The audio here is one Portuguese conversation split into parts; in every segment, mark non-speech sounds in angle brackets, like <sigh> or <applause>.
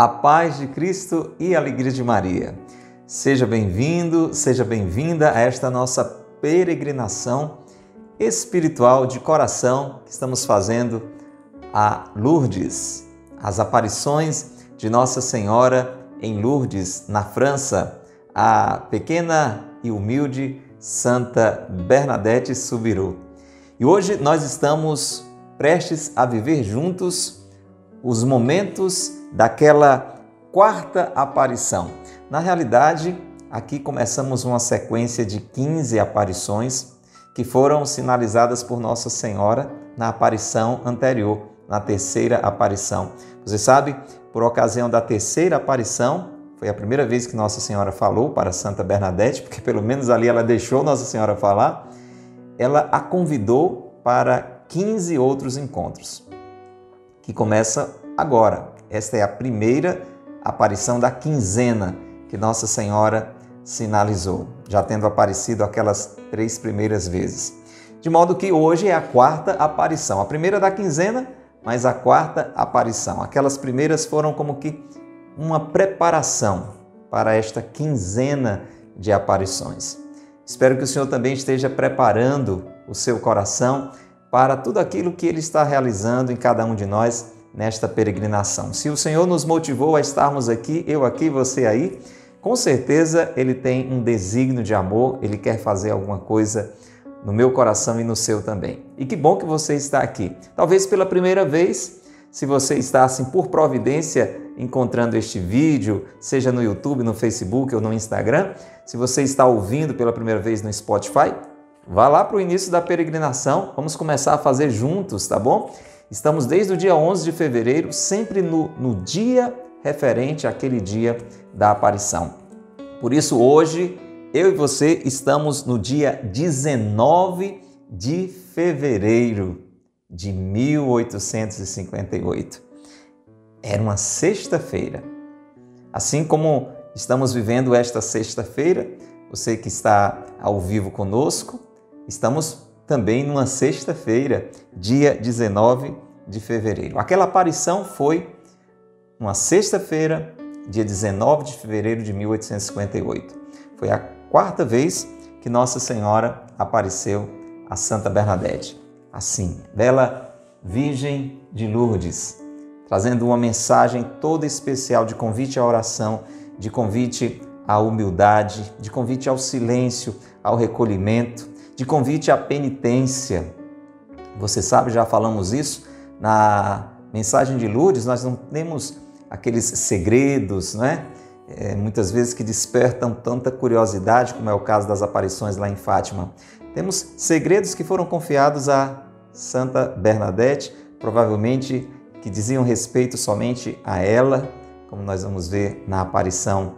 A paz de Cristo e a alegria de Maria. Seja bem-vindo, seja bem-vinda a esta nossa peregrinação espiritual de coração que estamos fazendo a Lourdes, as aparições de Nossa Senhora em Lourdes, na França, a pequena e humilde Santa Bernadette Subiru. E hoje nós estamos prestes a viver juntos os momentos daquela quarta aparição. Na realidade, aqui começamos uma sequência de 15 aparições que foram sinalizadas por Nossa Senhora na aparição anterior, na terceira aparição. Você sabe, por ocasião da terceira aparição, foi a primeira vez que Nossa Senhora falou para Santa Bernadette, porque pelo menos ali ela deixou Nossa Senhora falar, ela a convidou para 15 outros encontros, que começa agora. Esta é a primeira aparição da quinzena que Nossa Senhora sinalizou, já tendo aparecido aquelas três primeiras vezes. De modo que hoje é a quarta aparição, a primeira da quinzena, mas a quarta aparição. Aquelas primeiras foram como que uma preparação para esta quinzena de aparições. Espero que o Senhor também esteja preparando o seu coração para tudo aquilo que Ele está realizando em cada um de nós nesta peregrinação. Se o Senhor nos motivou a estarmos aqui, eu aqui, você aí, com certeza Ele tem um desígnio de amor, Ele quer fazer alguma coisa no meu coração e no seu também. E que bom que você está aqui. Talvez pela primeira vez, se você está assim por providência encontrando este vídeo, seja no YouTube, no Facebook ou no Instagram, se você está ouvindo pela primeira vez no Spotify, vá lá para o início da peregrinação, vamos começar a fazer juntos, tá bom? Estamos desde o dia 11 de fevereiro, sempre no, no dia referente àquele dia da aparição. Por isso, hoje, eu e você estamos no dia 19 de fevereiro de 1858. Era uma sexta-feira. Assim como estamos vivendo esta sexta-feira, você que está ao vivo conosco, estamos também numa sexta-feira, dia 19 de fevereiro. Aquela aparição foi uma sexta-feira, dia 19 de fevereiro de 1858. Foi a quarta vez que Nossa Senhora apareceu a Santa Bernadette. Assim, bela Virgem de Lourdes, trazendo uma mensagem toda especial de convite à oração, de convite à humildade, de convite ao silêncio, ao recolhimento, de convite à penitência. Você sabe, já falamos isso na mensagem de Lourdes, nós não temos aqueles segredos, não é? é? muitas vezes que despertam tanta curiosidade, como é o caso das aparições lá em Fátima. Temos segredos que foram confiados a Santa Bernadette, provavelmente que diziam respeito somente a ela, como nós vamos ver na aparição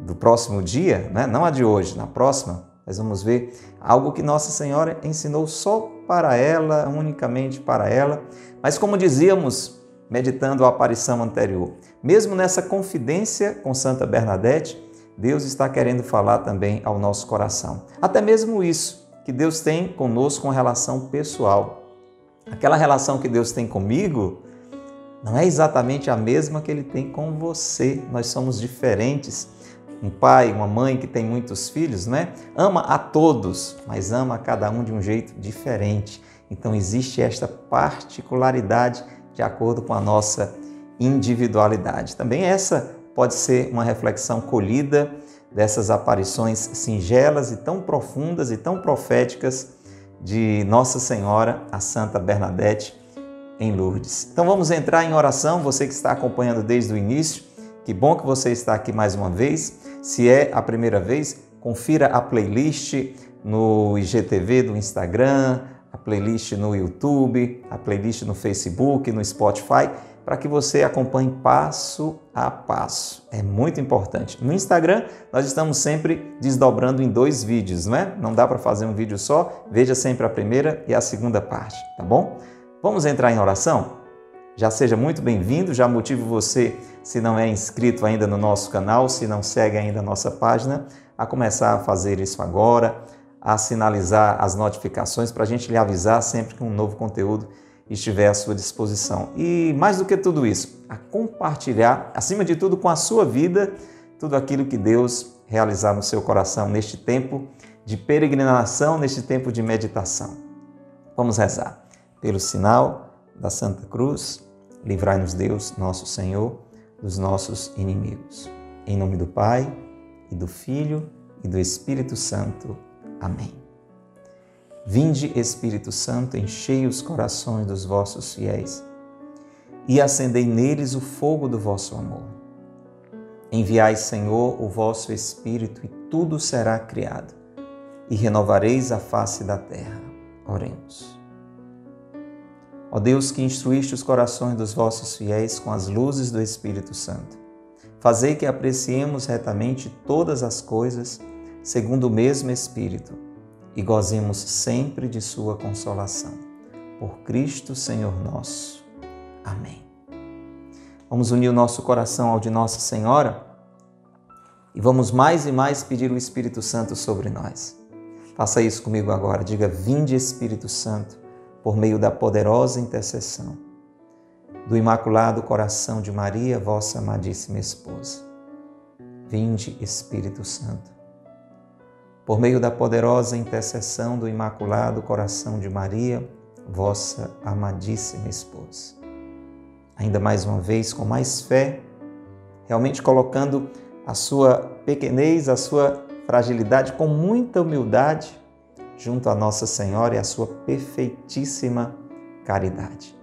do próximo dia, né? não a de hoje, na próxima, nós vamos ver algo que Nossa Senhora ensinou só para ela, unicamente para ela. Mas como dizíamos, meditando a aparição anterior, mesmo nessa confidência com Santa Bernadette, Deus está querendo falar também ao nosso coração. Até mesmo isso que Deus tem conosco com relação pessoal. Aquela relação que Deus tem comigo não é exatamente a mesma que ele tem com você. Nós somos diferentes um pai, uma mãe que tem muitos filhos, né? Ama a todos, mas ama a cada um de um jeito diferente. Então existe esta particularidade de acordo com a nossa individualidade. Também essa pode ser uma reflexão colhida dessas aparições singelas e tão profundas e tão proféticas de Nossa Senhora, a Santa Bernadette, em Lourdes. Então vamos entrar em oração, você que está acompanhando desde o início, que bom que você está aqui mais uma vez. Se é a primeira vez, confira a playlist no IGTV do Instagram, a playlist no YouTube, a playlist no Facebook, no Spotify, para que você acompanhe passo a passo. É muito importante. No Instagram, nós estamos sempre desdobrando em dois vídeos, não é? Não dá para fazer um vídeo só, veja sempre a primeira e a segunda parte, tá bom? Vamos entrar em oração? Já seja muito bem-vindo, já motivo você, se não é inscrito ainda no nosso canal, se não segue ainda a nossa página, a começar a fazer isso agora, a sinalizar as notificações para a gente lhe avisar sempre que um novo conteúdo estiver à sua disposição. E mais do que tudo isso, a compartilhar, acima de tudo, com a sua vida, tudo aquilo que Deus realizar no seu coração neste tempo de peregrinação, neste tempo de meditação. Vamos rezar. Pelo sinal da Santa Cruz, livrai-nos Deus, nosso Senhor, dos nossos inimigos. Em nome do Pai, e do Filho, e do Espírito Santo. Amém. Vinde, Espírito Santo, enchei os corações dos vossos fiéis e acendei neles o fogo do vosso amor. Enviai, Senhor, o vosso Espírito e tudo será criado, e renovareis a face da terra. Oremos. Ó Deus que instruíste os corações dos vossos fiéis com as luzes do Espírito Santo, fazei que apreciemos retamente todas as coisas segundo o mesmo Espírito e gozemos sempre de Sua consolação. Por Cristo, Senhor nosso. Amém. Vamos unir o nosso coração ao de Nossa Senhora e vamos mais e mais pedir o Espírito Santo sobre nós. Faça isso comigo agora. Diga: Vinde, Espírito Santo, por meio da poderosa intercessão do Imaculado Coração de Maria, vossa amadíssima esposa. Vinde, Espírito Santo, por meio da poderosa intercessão do Imaculado Coração de Maria, vossa amadíssima esposa ainda mais uma vez com mais fé, realmente colocando a sua pequenez, a sua fragilidade com muita humildade junto a Nossa Senhora e a sua perfeitíssima caridade.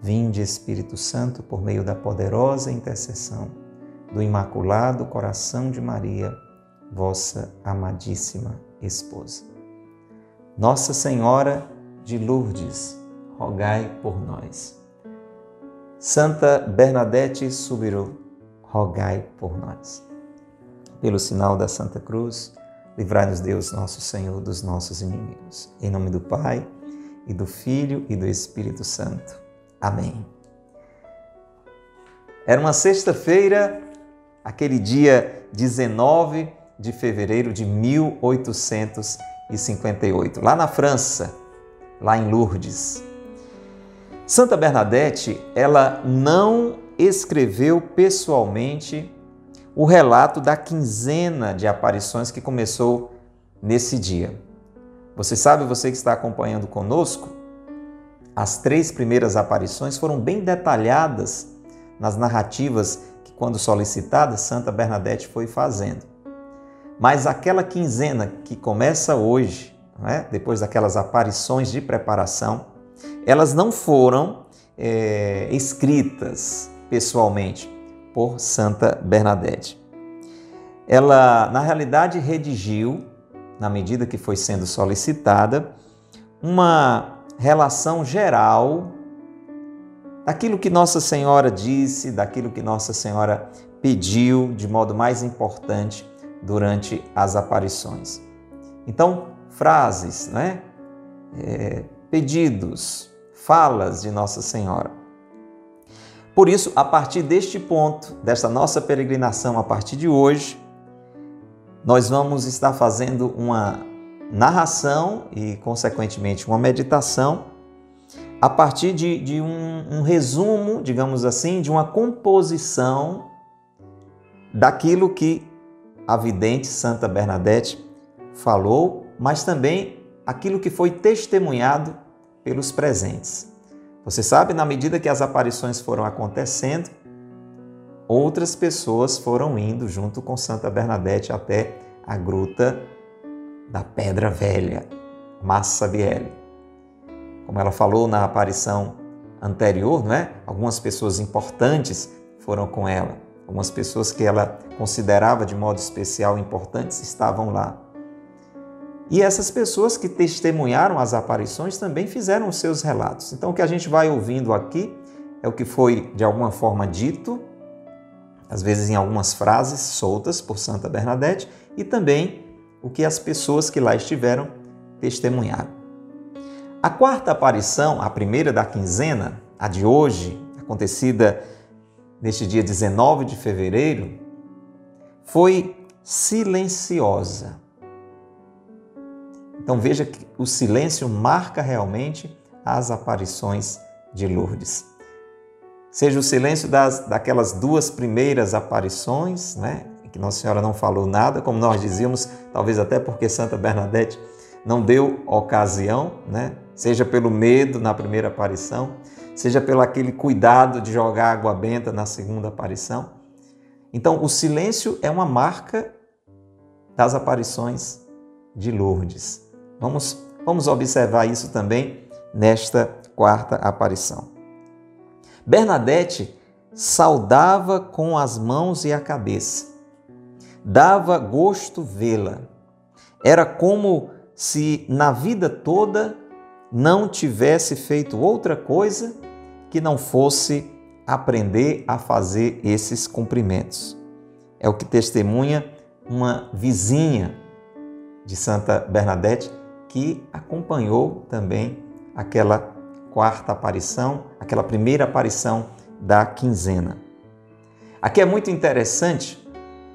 Vinde, Espírito Santo, por meio da poderosa intercessão do Imaculado Coração de Maria, vossa amadíssima esposa. Nossa Senhora de Lourdes, rogai por nós. Santa Bernadette Subiru, rogai por nós. Pelo sinal da Santa Cruz, livrai-nos Deus, nosso Senhor, dos nossos inimigos. Em nome do Pai, e do Filho e do Espírito Santo. Amém. Era uma sexta-feira, aquele dia 19 de fevereiro de 1858, lá na França, lá em Lourdes. Santa Bernadette, ela não escreveu pessoalmente o relato da quinzena de aparições que começou nesse dia. Você sabe, você que está acompanhando conosco, as três primeiras aparições foram bem detalhadas nas narrativas que, quando solicitada, Santa Bernadette foi fazendo. Mas aquela quinzena que começa hoje, é? depois daquelas aparições de preparação, elas não foram é, escritas pessoalmente por Santa Bernadette. Ela, na realidade, redigiu, na medida que foi sendo solicitada, uma relação geral daquilo que Nossa Senhora disse, daquilo que Nossa Senhora pediu de modo mais importante durante as aparições. Então, frases, né? É, pedidos, falas de Nossa Senhora. Por isso, a partir deste ponto, desta nossa peregrinação, a partir de hoje, nós vamos estar fazendo uma narração e, consequentemente, uma meditação a partir de, de um, um resumo, digamos assim, de uma composição daquilo que a vidente Santa Bernadette falou, mas também aquilo que foi testemunhado pelos presentes. Você sabe, na medida que as aparições foram acontecendo, outras pessoas foram indo junto com Santa Bernadette até a gruta da Pedra Velha, Massa Biele. Como ela falou na aparição anterior, não é? Algumas pessoas importantes foram com ela. Algumas pessoas que ela considerava de modo especial importantes estavam lá. E essas pessoas que testemunharam as aparições também fizeram os seus relatos. Então, o que a gente vai ouvindo aqui é o que foi de alguma forma dito, às vezes em algumas frases soltas por Santa Bernadette, e também o que as pessoas que lá estiveram testemunharam. A quarta aparição, a primeira da quinzena, a de hoje, acontecida neste dia 19 de fevereiro, foi silenciosa. Então veja que o silêncio marca realmente às aparições de Lourdes. Seja o silêncio das, daquelas duas primeiras aparições, né, que Nossa Senhora não falou nada, como nós dizíamos, talvez até porque Santa Bernadette não deu ocasião, né, seja pelo medo na primeira aparição, seja pelo aquele cuidado de jogar água benta na segunda aparição. Então, o silêncio é uma marca das aparições de Lourdes. Vamos, vamos observar isso também nesta quarta aparição. Bernadette saudava com as mãos e a cabeça. Dava gosto vê-la. Era como se na vida toda não tivesse feito outra coisa que não fosse aprender a fazer esses cumprimentos. É o que testemunha uma vizinha de Santa Bernadette que acompanhou também aquela quarta aparição, aquela primeira aparição da quinzena. Aqui é muito interessante,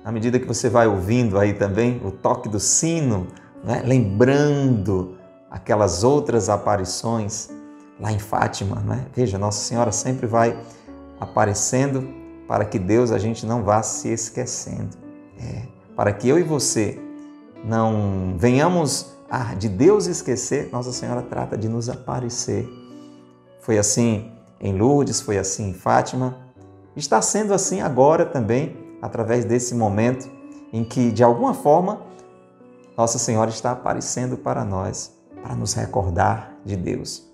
à medida que você vai ouvindo aí também o toque do sino, né? lembrando aquelas outras aparições lá em Fátima, né? Veja, Nossa Senhora sempre vai aparecendo para que Deus a gente não vá se esquecendo. É, para que eu e você não venhamos a de Deus esquecer, Nossa Senhora trata de nos aparecer. Foi assim em Lourdes, foi assim em Fátima, está sendo assim agora também, através desse momento em que, de alguma forma, Nossa Senhora está aparecendo para nós, para nos recordar de Deus.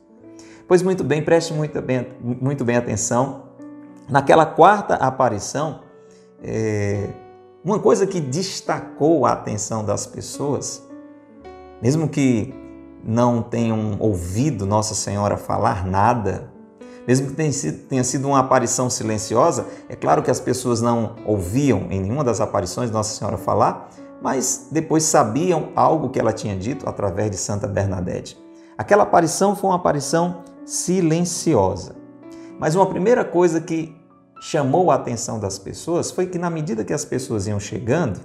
Pois muito bem, preste muito bem, muito bem atenção. Naquela quarta aparição, é, uma coisa que destacou a atenção das pessoas, mesmo que não tenham ouvido Nossa Senhora falar nada, mesmo que tenha sido, uma aparição silenciosa, é claro que as pessoas não ouviam em nenhuma das aparições Nossa Senhora falar, mas depois sabiam algo que ela tinha dito através de Santa Bernadette. Aquela aparição foi uma aparição silenciosa. Mas uma primeira coisa que chamou a atenção das pessoas foi que, na medida que as pessoas iam chegando,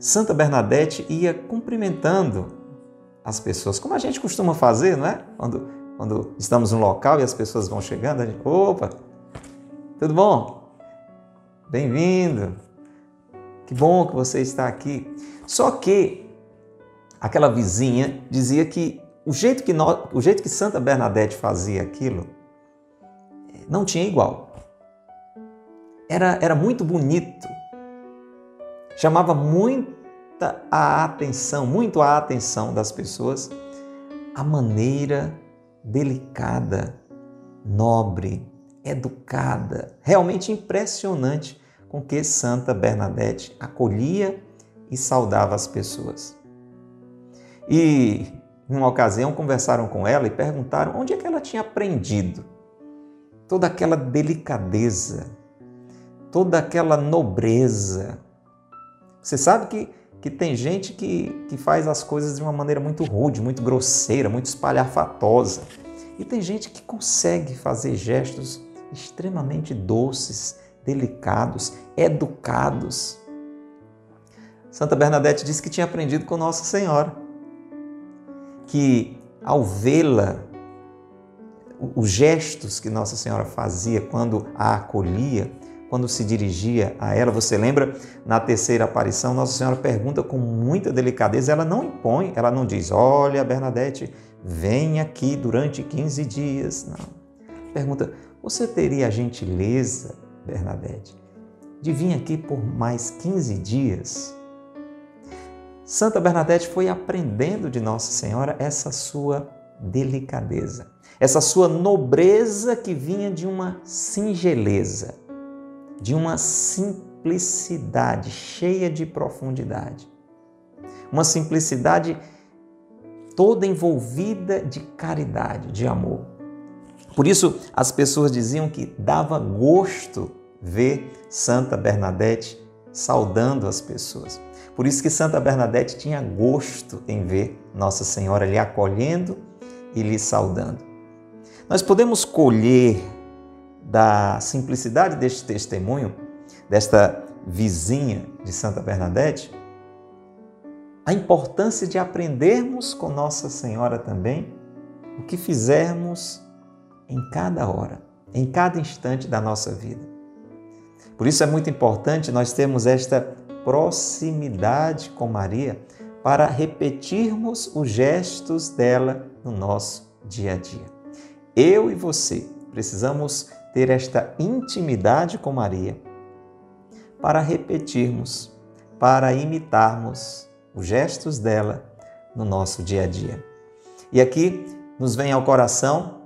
Santa Bernadette ia cumprimentando as pessoas, como a gente costuma fazer, não é? Quando, quando estamos no local e as pessoas vão chegando, a gente, opa, tudo bom? Bem-vindo, que bom que você está aqui. Só que aquela vizinha dizia que o jeito que, nós, o jeito que Santa Bernadette fazia aquilo não tinha igual. Era, era muito bonito. Chamava muita a atenção, muito a atenção das pessoas a maneira delicada, nobre, educada, realmente impressionante com que Santa Bernadette acolhia e saudava as pessoas. E, em uma ocasião, conversaram com ela e perguntaram onde é que ela tinha aprendido toda aquela delicadeza, toda aquela nobreza. Você sabe que, que tem gente que, que faz as coisas de uma maneira muito rude, muito grosseira, muito espalhafatosa. E tem gente que consegue fazer gestos extremamente doces, delicados, educados. Santa Bernadette disse que tinha aprendido com Nossa Senhora, que ao vê-la os gestos que Nossa Senhora fazia quando a acolhia, quando se dirigia a ela. Você lembra na terceira aparição, Nossa Senhora pergunta com muita delicadeza, ela não impõe, ela não diz: Olha, Bernadette, vem aqui durante 15 dias. Não. Pergunta: Você teria a gentileza, Bernadette, de vir aqui por mais 15 dias? Santa Bernadette foi aprendendo de Nossa Senhora essa sua delicadeza essa sua nobreza que vinha de uma singeleza, de uma simplicidade cheia de profundidade. Uma simplicidade toda envolvida de caridade, de amor. Por isso, as pessoas diziam que dava gosto ver Santa Bernadette saudando as pessoas. Por isso que Santa Bernadette tinha gosto em ver Nossa Senhora lhe acolhendo e lhe saudando. Nós podemos colher da simplicidade deste testemunho, desta vizinha de Santa Bernadette, a importância de aprendermos com Nossa Senhora também o que fizermos em cada hora, em cada instante da nossa vida. Por isso é muito importante nós termos esta proximidade com Maria para repetirmos os gestos dela no nosso dia a dia. Eu e você precisamos ter esta intimidade com Maria para repetirmos, para imitarmos os gestos dela no nosso dia a dia. E aqui nos vem ao coração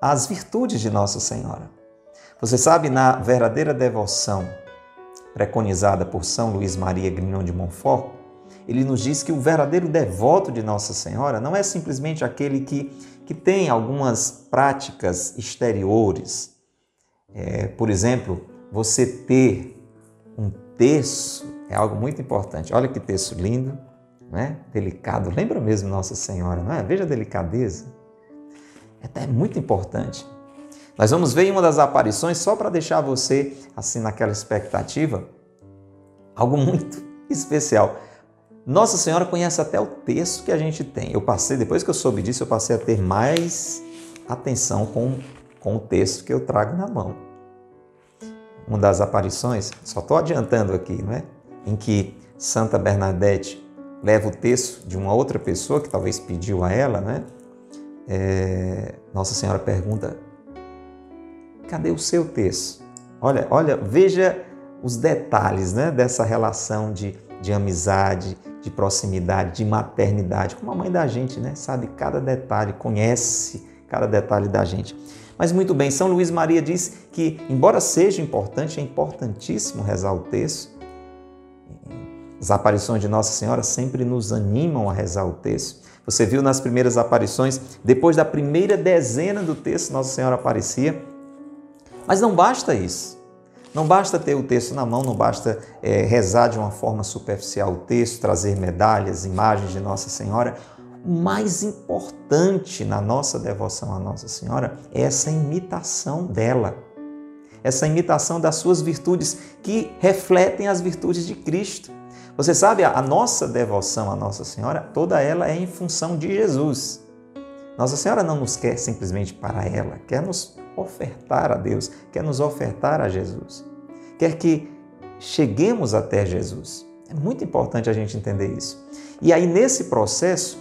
as virtudes de Nossa Senhora. Você sabe, na verdadeira devoção preconizada por São Luís Maria Grignon de Montfort, ele nos diz que o verdadeiro devoto de Nossa Senhora não é simplesmente aquele que, que tem algumas práticas exteriores. É, por exemplo, você ter um terço é algo muito importante. Olha que texto lindo, né? delicado. Lembra mesmo Nossa Senhora, não é? Veja a delicadeza. É muito importante. Nós vamos ver em uma das aparições, só para deixar você assim naquela expectativa, algo muito <laughs> especial. Nossa Senhora conhece até o texto que a gente tem. Eu passei, depois que eu soube disso, eu passei a ter mais atenção com, com o texto que eu trago na mão. Uma das aparições, só estou adiantando aqui, não é? Em que Santa Bernadette leva o texto de uma outra pessoa que talvez pediu a ela, né? É, Nossa Senhora pergunta: cadê o seu texto? Olha, olha, veja os detalhes né, dessa relação de, de amizade, de proximidade, de maternidade, como a mãe da gente, né? Sabe cada detalhe, conhece cada detalhe da gente. Mas muito bem, São Luís Maria diz que, embora seja importante, é importantíssimo rezar o texto. As aparições de Nossa Senhora sempre nos animam a rezar o texto. Você viu nas primeiras aparições, depois da primeira dezena do texto, Nossa Senhora aparecia. Mas não basta isso. Não basta ter o texto na mão, não basta é, rezar de uma forma superficial o texto, trazer medalhas, imagens de Nossa Senhora. O mais importante na nossa devoção à Nossa Senhora é essa imitação dela, essa imitação das suas virtudes que refletem as virtudes de Cristo. Você sabe, a nossa devoção à Nossa Senhora, toda ela é em função de Jesus. Nossa Senhora não nos quer simplesmente para ela, quer nos ofertar a Deus, quer nos ofertar a Jesus. Quer que cheguemos até Jesus. É muito importante a gente entender isso. E aí, nesse processo,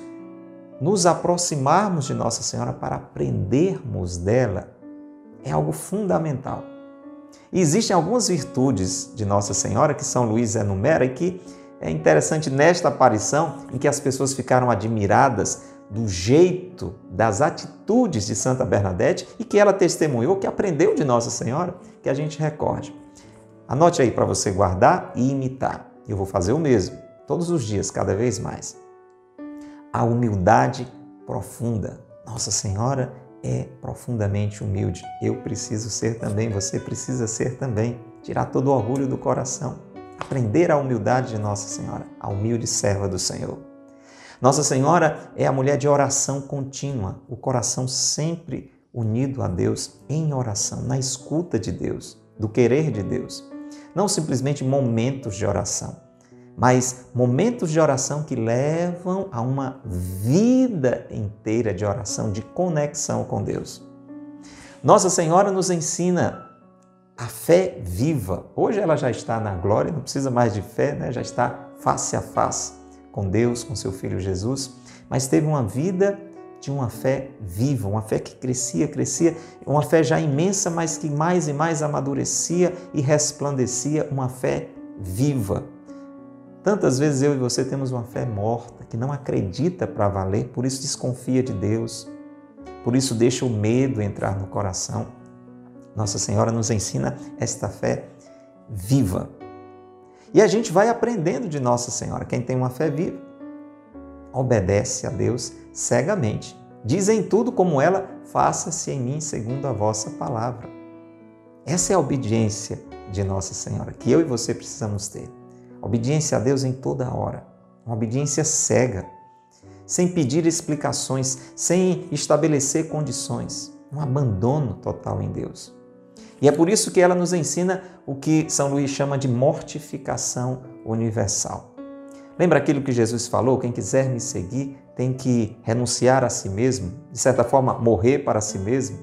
nos aproximarmos de Nossa Senhora para aprendermos dela é algo fundamental. E existem algumas virtudes de Nossa Senhora que São Luís enumera e que é interessante nesta aparição em que as pessoas ficaram admiradas do jeito, das atitudes de Santa Bernadette e que ela testemunhou, que aprendeu de Nossa Senhora, que a gente recorde. Anote aí para você guardar e imitar. Eu vou fazer o mesmo, todos os dias, cada vez mais. A humildade profunda. Nossa Senhora é profundamente humilde. Eu preciso ser também, você precisa ser também. Tirar todo o orgulho do coração aprender a humildade de Nossa Senhora, a humilde serva do Senhor. Nossa Senhora é a mulher de oração contínua, o coração sempre unido a Deus em oração, na escuta de Deus, do querer de Deus. Não simplesmente momentos de oração, mas momentos de oração que levam a uma vida inteira de oração, de conexão com Deus. Nossa Senhora nos ensina a fé viva. Hoje ela já está na glória, não precisa mais de fé, né? já está face a face com Deus, com seu Filho Jesus, mas teve uma vida de uma fé viva, uma fé que crescia, crescia, uma fé já imensa, mas que mais e mais amadurecia e resplandecia, uma fé viva. Tantas vezes eu e você temos uma fé morta, que não acredita para valer, por isso desconfia de Deus, por isso deixa o medo entrar no coração. Nossa Senhora nos ensina esta fé viva. E a gente vai aprendendo de Nossa Senhora. Quem tem uma fé viva obedece a Deus cegamente. Diz em tudo como ela, faça-se em mim segundo a vossa palavra. Essa é a obediência de Nossa Senhora, que eu e você precisamos ter. Obediência a Deus em toda hora. Uma obediência cega, sem pedir explicações, sem estabelecer condições. Um abandono total em Deus. E é por isso que ela nos ensina o que São Luís chama de mortificação universal. Lembra aquilo que Jesus falou? Quem quiser me seguir tem que renunciar a si mesmo, de certa forma, morrer para si mesmo.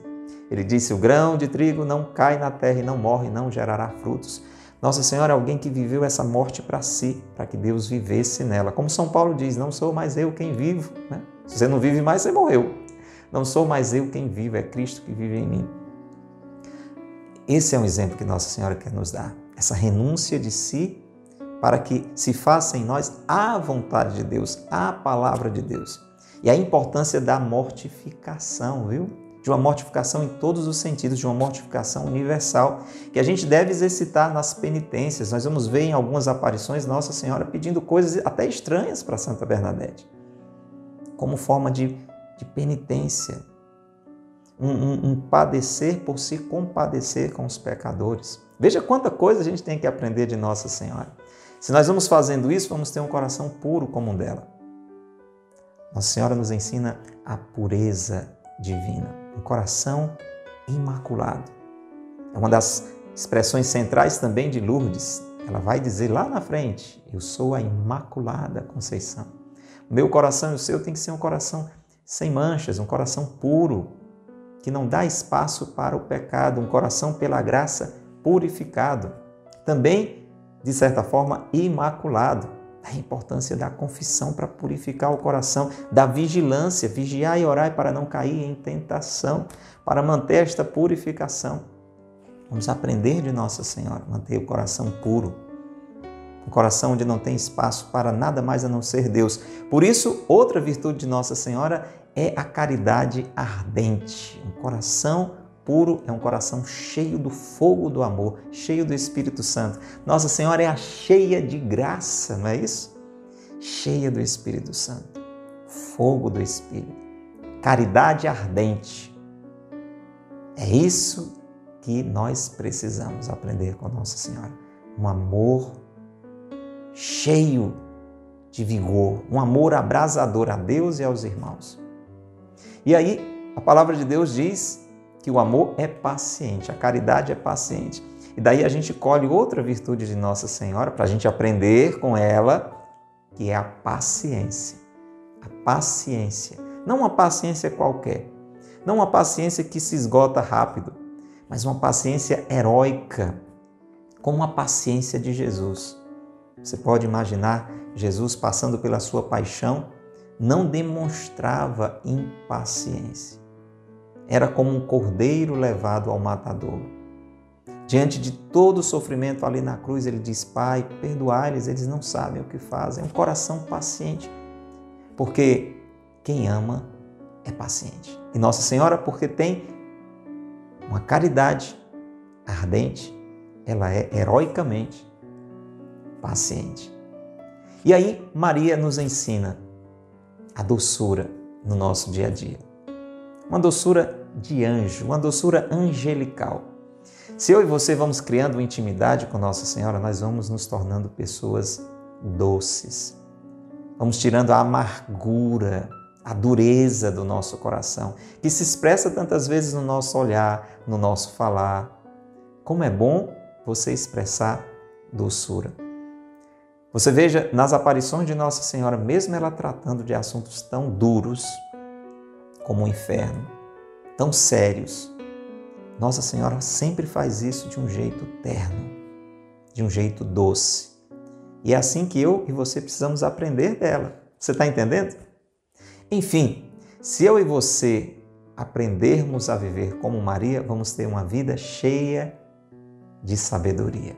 Ele disse: O grão de trigo não cai na terra e não morre, não gerará frutos. Nossa Senhora é alguém que viveu essa morte para si, para que Deus vivesse nela. Como São Paulo diz: Não sou mais eu quem vivo. Né? Se você não vive mais, você morreu. Não sou mais eu quem vivo, é Cristo que vive em mim. Esse é um exemplo que Nossa Senhora quer nos dar. Essa renúncia de si para que se faça em nós a vontade de Deus, a palavra de Deus. E a importância da mortificação, viu? De uma mortificação em todos os sentidos, de uma mortificação universal, que a gente deve exercitar nas penitências. Nós vamos ver em algumas aparições Nossa Senhora pedindo coisas até estranhas para Santa Bernadette, como forma de, de penitência, um, um, um padecer por se compadecer com os pecadores. Veja quanta coisa a gente tem que aprender de Nossa Senhora. Se nós vamos fazendo isso, vamos ter um coração puro como o dela. Nossa Senhora nos ensina a pureza divina, um coração imaculado. É uma das expressões centrais também de Lourdes. Ela vai dizer lá na frente: Eu sou a Imaculada Conceição. Meu coração e o seu tem que ser um coração sem manchas, um coração puro, que não dá espaço para o pecado, um coração pela graça purificado. Também de certa forma, imaculado. A importância da confissão para purificar o coração, da vigilância, vigiar e orar para não cair em tentação, para manter esta purificação. Vamos aprender de Nossa Senhora, manter o coração puro, um coração onde não tem espaço para nada mais a não ser Deus. Por isso, outra virtude de Nossa Senhora é a caridade ardente, um coração puro é um coração cheio do fogo do amor, cheio do Espírito Santo. Nossa Senhora é a cheia de graça, não é isso? Cheia do Espírito Santo, fogo do Espírito, caridade ardente. É isso que nós precisamos aprender com Nossa Senhora. Um amor cheio de vigor, um amor abrasador a Deus e aos irmãos. E aí, a palavra de Deus diz que o amor é paciente, a caridade é paciente. E daí a gente colhe outra virtude de Nossa Senhora para a gente aprender com ela, que é a paciência. A paciência. Não uma paciência qualquer, não uma paciência que se esgota rápido, mas uma paciência heróica, como a paciência de Jesus. Você pode imaginar Jesus passando pela sua paixão, não demonstrava impaciência era como um cordeiro levado ao matadouro. Diante de todo o sofrimento ali na cruz, ele diz: Pai, perdoai-lhes, eles não sabem o que fazem. É um coração paciente, porque quem ama é paciente. E Nossa Senhora, porque tem uma caridade ardente, ela é heroicamente paciente. E aí, Maria nos ensina a doçura no nosso dia a dia uma doçura de anjo, uma doçura angelical. Se eu e você vamos criando intimidade com Nossa Senhora, nós vamos nos tornando pessoas doces. Vamos tirando a amargura, a dureza do nosso coração, que se expressa tantas vezes no nosso olhar, no nosso falar. Como é bom você expressar doçura. Você veja nas aparições de Nossa Senhora, mesmo ela tratando de assuntos tão duros, como o inferno, tão sérios. Nossa Senhora sempre faz isso de um jeito terno, de um jeito doce. E é assim que eu e você precisamos aprender dela. Você está entendendo? Enfim, se eu e você aprendermos a viver como Maria, vamos ter uma vida cheia de sabedoria.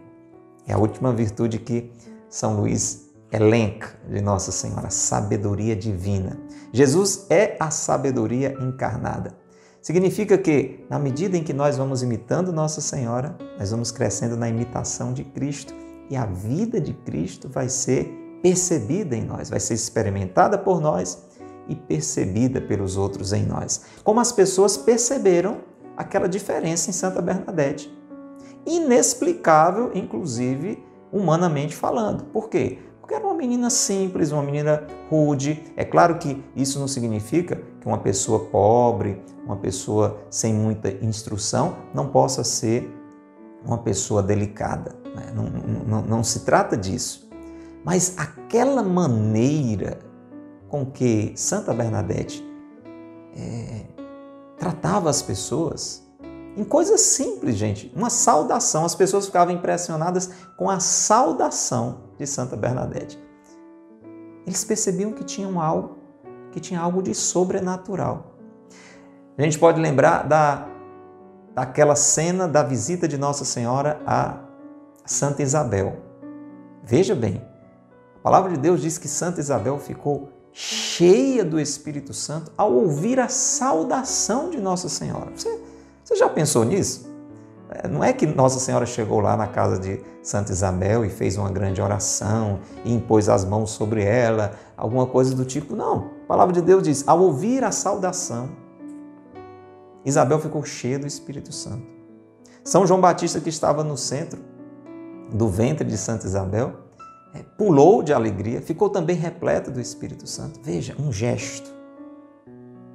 É a última virtude que São Luís elenca de Nossa Senhora, sabedoria divina. Jesus é a sabedoria encarnada. Significa que, na medida em que nós vamos imitando Nossa Senhora, nós vamos crescendo na imitação de Cristo e a vida de Cristo vai ser percebida em nós, vai ser experimentada por nós e percebida pelos outros em nós. Como as pessoas perceberam aquela diferença em Santa Bernadette. Inexplicável, inclusive, humanamente falando. Por quê? Porque era uma menina simples, uma menina rude. É claro que isso não significa que uma pessoa pobre, uma pessoa sem muita instrução, não possa ser uma pessoa delicada. Né? Não, não, não se trata disso. Mas aquela maneira com que Santa Bernadette é, tratava as pessoas, em coisas simples, gente, uma saudação, as pessoas ficavam impressionadas com a saudação de Santa Bernadette. Eles percebiam que tinham algo, que tinha algo de sobrenatural. A gente pode lembrar da, daquela cena da visita de Nossa Senhora a Santa Isabel. Veja bem, a palavra de Deus diz que Santa Isabel ficou cheia do Espírito Santo ao ouvir a saudação de Nossa Senhora. Você, você já pensou nisso? É, não é que Nossa Senhora chegou lá na casa de Santa Isabel e fez uma grande oração e impôs as mãos sobre ela, alguma coisa do tipo. Não. A palavra de Deus diz: ao ouvir a saudação, Isabel ficou cheia do Espírito Santo. São João Batista, que estava no centro do ventre de Santa Isabel, é, pulou de alegria, ficou também repleto do Espírito Santo. Veja, um gesto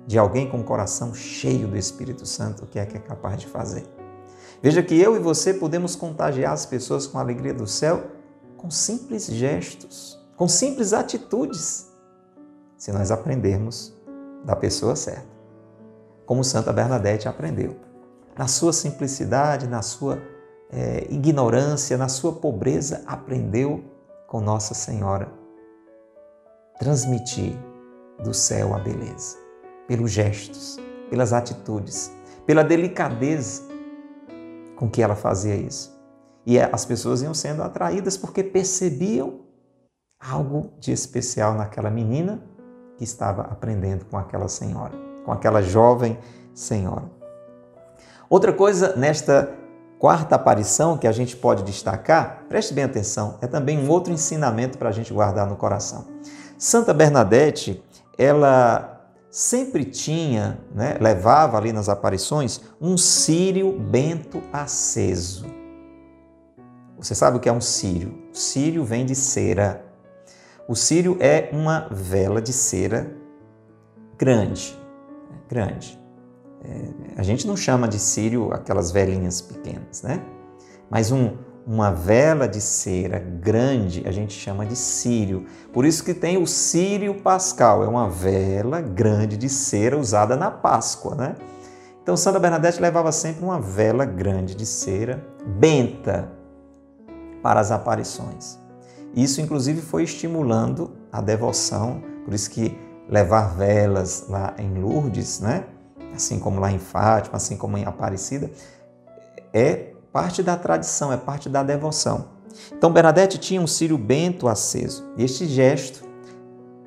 de alguém com o coração cheio do Espírito Santo, o que é que é capaz de fazer. Veja que eu e você podemos contagiar as pessoas com a alegria do céu com simples gestos, com simples atitudes, se nós aprendermos da pessoa certa. Como Santa Bernadette aprendeu. Na sua simplicidade, na sua é, ignorância, na sua pobreza, aprendeu com Nossa Senhora transmitir do céu a beleza, pelos gestos, pelas atitudes, pela delicadeza com que ela fazia isso. E é, as pessoas iam sendo atraídas porque percebiam algo de especial naquela menina que estava aprendendo com aquela senhora, com aquela jovem senhora. Outra coisa nesta quarta aparição que a gente pode destacar, preste bem atenção, é também um outro ensinamento para a gente guardar no coração. Santa Bernadette, ela sempre tinha, né, levava ali nas aparições, um círio bento aceso. Você sabe o que é um círio? O círio vem de cera. O círio é uma vela de cera grande, grande. É, a gente não chama de círio aquelas velinhas pequenas, né? Mas um, uma vela de cera grande a gente chama de círio. Por isso que tem o círio pascal, é uma vela grande de cera usada na Páscoa, né? Então Santa Bernadette levava sempre uma vela grande de cera, benta, para as aparições. Isso inclusive foi estimulando a devoção, por isso que levar velas lá em Lourdes, né? assim como lá em Fátima, assim como em Aparecida, é parte da tradição, é parte da devoção. Então Bernadette tinha um círio bento aceso. E este gesto,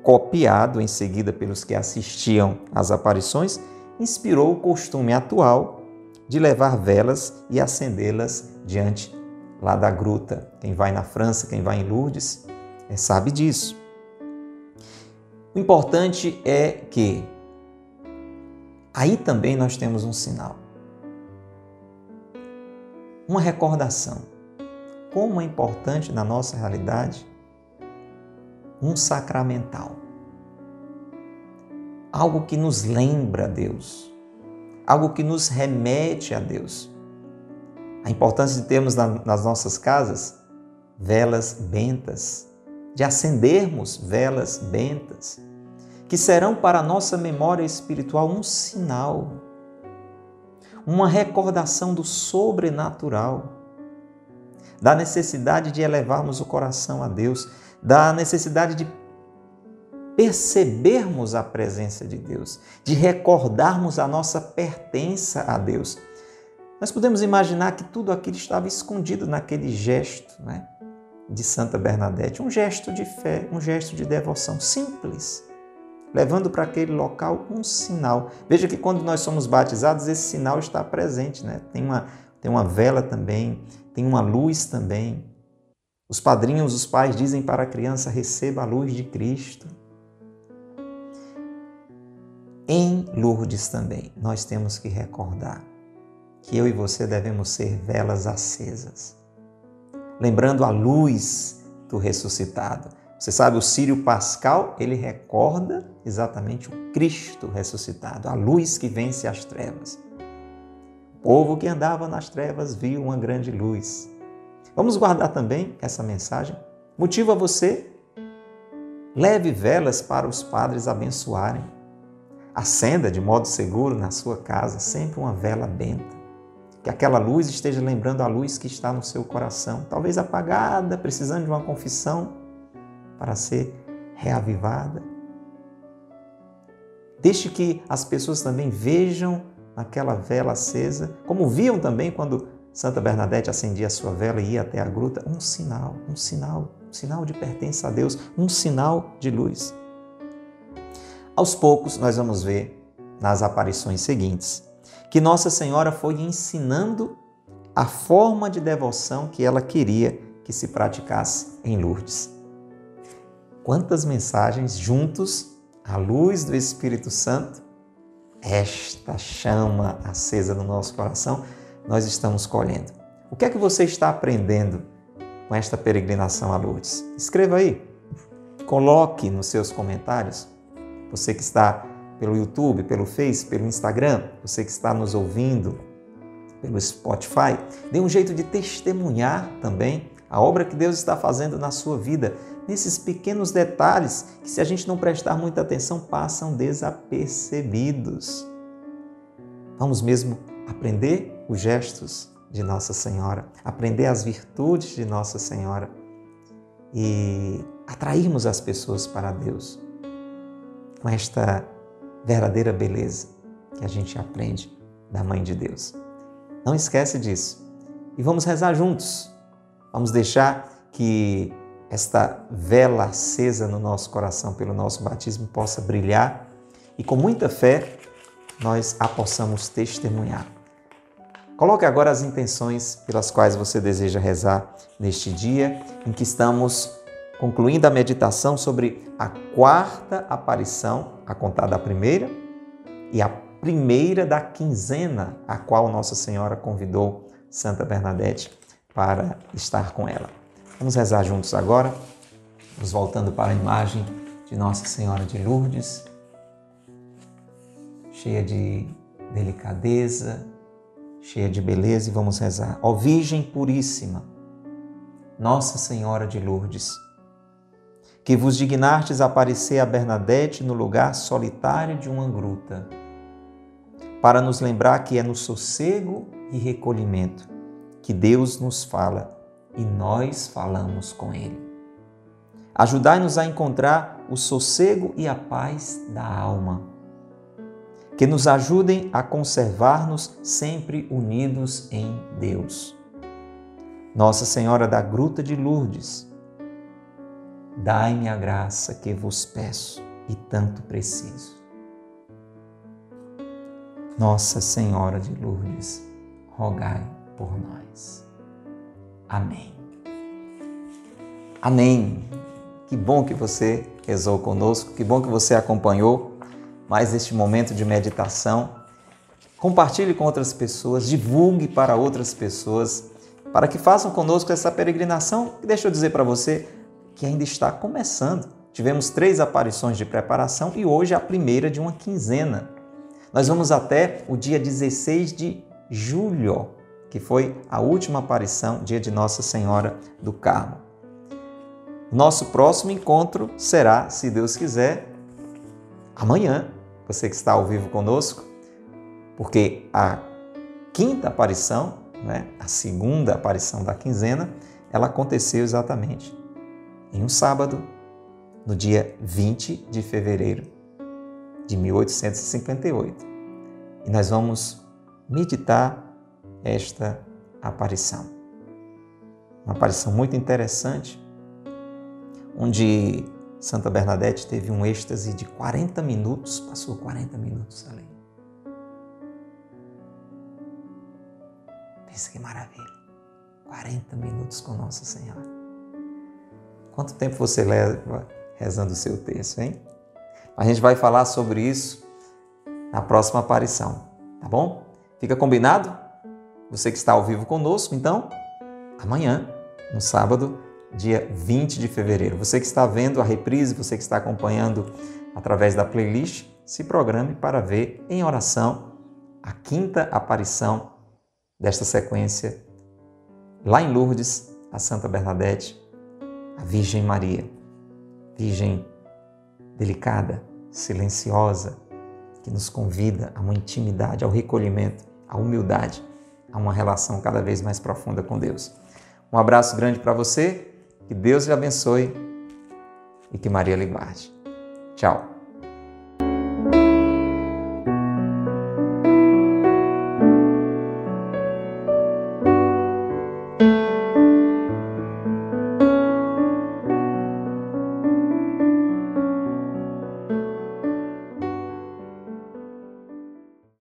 copiado em seguida pelos que assistiam às aparições, inspirou o costume atual de levar velas e acendê-las diante lá da gruta. Quem vai na França, quem vai em Lourdes, é, sabe disso. O importante é que Aí também nós temos um sinal. Uma recordação. Como é importante na nossa realidade um sacramental. Algo que nos lembra a Deus. Algo que nos remete a Deus. A importância de termos nas nossas casas velas bentas, de acendermos velas bentas que serão para a nossa memória espiritual um sinal, uma recordação do sobrenatural, da necessidade de elevarmos o coração a Deus, da necessidade de percebermos a presença de Deus, de recordarmos a nossa pertença a Deus. Nós podemos imaginar que tudo aquilo estava escondido naquele gesto né, de Santa Bernadette, um gesto de fé, um gesto de devoção simples levando para aquele local um sinal. Veja que quando nós somos batizados, esse sinal está presente, né? Tem uma, tem uma vela também, tem uma luz também. Os padrinhos, os pais dizem para a criança: receba a luz de Cristo. Em Lourdes também, nós temos que recordar que eu e você devemos ser velas acesas, lembrando a luz do ressuscitado você sabe, o Sírio Pascal, ele recorda exatamente o Cristo ressuscitado, a luz que vence as trevas. O povo que andava nas trevas viu uma grande luz. Vamos guardar também essa mensagem. Motiva você Leve velas para os padres abençoarem. Acenda de modo seguro na sua casa sempre uma vela benta. Que aquela luz esteja lembrando a luz que está no seu coração, talvez apagada, precisando de uma confissão para ser reavivada. Deixe que as pessoas também vejam naquela vela acesa, como viam também quando Santa Bernadette acendia a sua vela e ia até a gruta, um sinal, um sinal, um sinal de pertença a Deus, um sinal de luz. Aos poucos, nós vamos ver nas aparições seguintes que Nossa Senhora foi ensinando a forma de devoção que ela queria que se praticasse em Lourdes. Quantas mensagens juntos, à luz do Espírito Santo, esta chama acesa no nosso coração, nós estamos colhendo. O que é que você está aprendendo com esta peregrinação a Lourdes? Escreva aí. Coloque nos seus comentários. Você que está pelo YouTube, pelo Face, pelo Instagram, você que está nos ouvindo pelo Spotify, dê um jeito de testemunhar também a obra que Deus está fazendo na sua vida, nesses pequenos detalhes que, se a gente não prestar muita atenção, passam desapercebidos. Vamos mesmo aprender os gestos de Nossa Senhora, aprender as virtudes de Nossa Senhora e atrairmos as pessoas para Deus com esta verdadeira beleza que a gente aprende da Mãe de Deus. Não esquece disso. E vamos rezar juntos. Vamos deixar que esta vela acesa no nosso coração pelo nosso batismo possa brilhar e com muita fé nós a possamos testemunhar. Coloque agora as intenções pelas quais você deseja rezar neste dia em que estamos concluindo a meditação sobre a quarta aparição, a contar da primeira, e a primeira da quinzena, a qual Nossa Senhora convidou Santa Bernadette para estar com ela. Vamos rezar juntos agora, nos voltando para a imagem de Nossa Senhora de Lourdes, cheia de delicadeza, cheia de beleza, e vamos rezar. Ó Virgem Puríssima, Nossa Senhora de Lourdes, que vos dignastes aparecer a Bernadette no lugar solitário de uma gruta, para nos lembrar que é no sossego e recolhimento que Deus nos fala e nós falamos com Ele. Ajudai-nos a encontrar o sossego e a paz da alma que nos ajudem a conservar-nos sempre unidos em Deus. Nossa Senhora da Gruta de Lourdes, dai-me a graça que vos peço e tanto preciso. Nossa Senhora de Lourdes, rogai por nós. Amém. Amém. Que bom que você rezou conosco, que bom que você acompanhou mais este momento de meditação. Compartilhe com outras pessoas, divulgue para outras pessoas, para que façam conosco essa peregrinação. E deixa eu dizer para você que ainda está começando. Tivemos três aparições de preparação e hoje a primeira de uma quinzena. Nós vamos até o dia 16 de julho, que foi a última aparição, dia de Nossa Senhora do Carmo. Nosso próximo encontro será, se Deus quiser, amanhã, você que está ao vivo conosco, porque a quinta aparição, né, a segunda aparição da quinzena, ela aconteceu exatamente em um sábado, no dia 20 de fevereiro de 1858. E nós vamos meditar esta aparição. Uma aparição muito interessante, onde Santa Bernadette teve um êxtase de 40 minutos, passou 40 minutos ali. Pensa que maravilha. 40 minutos com Nossa Senhora. Quanto tempo você leva rezando o seu texto, hein? A gente vai falar sobre isso na próxima aparição, tá bom? Fica combinado? Você que está ao vivo conosco, então, amanhã, no sábado, dia 20 de fevereiro. Você que está vendo a reprise, você que está acompanhando através da playlist, se programe para ver em oração a quinta aparição desta sequência lá em Lourdes, a Santa Bernadette, a Virgem Maria, Virgem delicada, silenciosa, que nos convida a uma intimidade, ao recolhimento, à humildade, a uma relação cada vez mais profunda com Deus. Um abraço grande para você, que Deus lhe abençoe e que Maria lhe guarde. Tchau.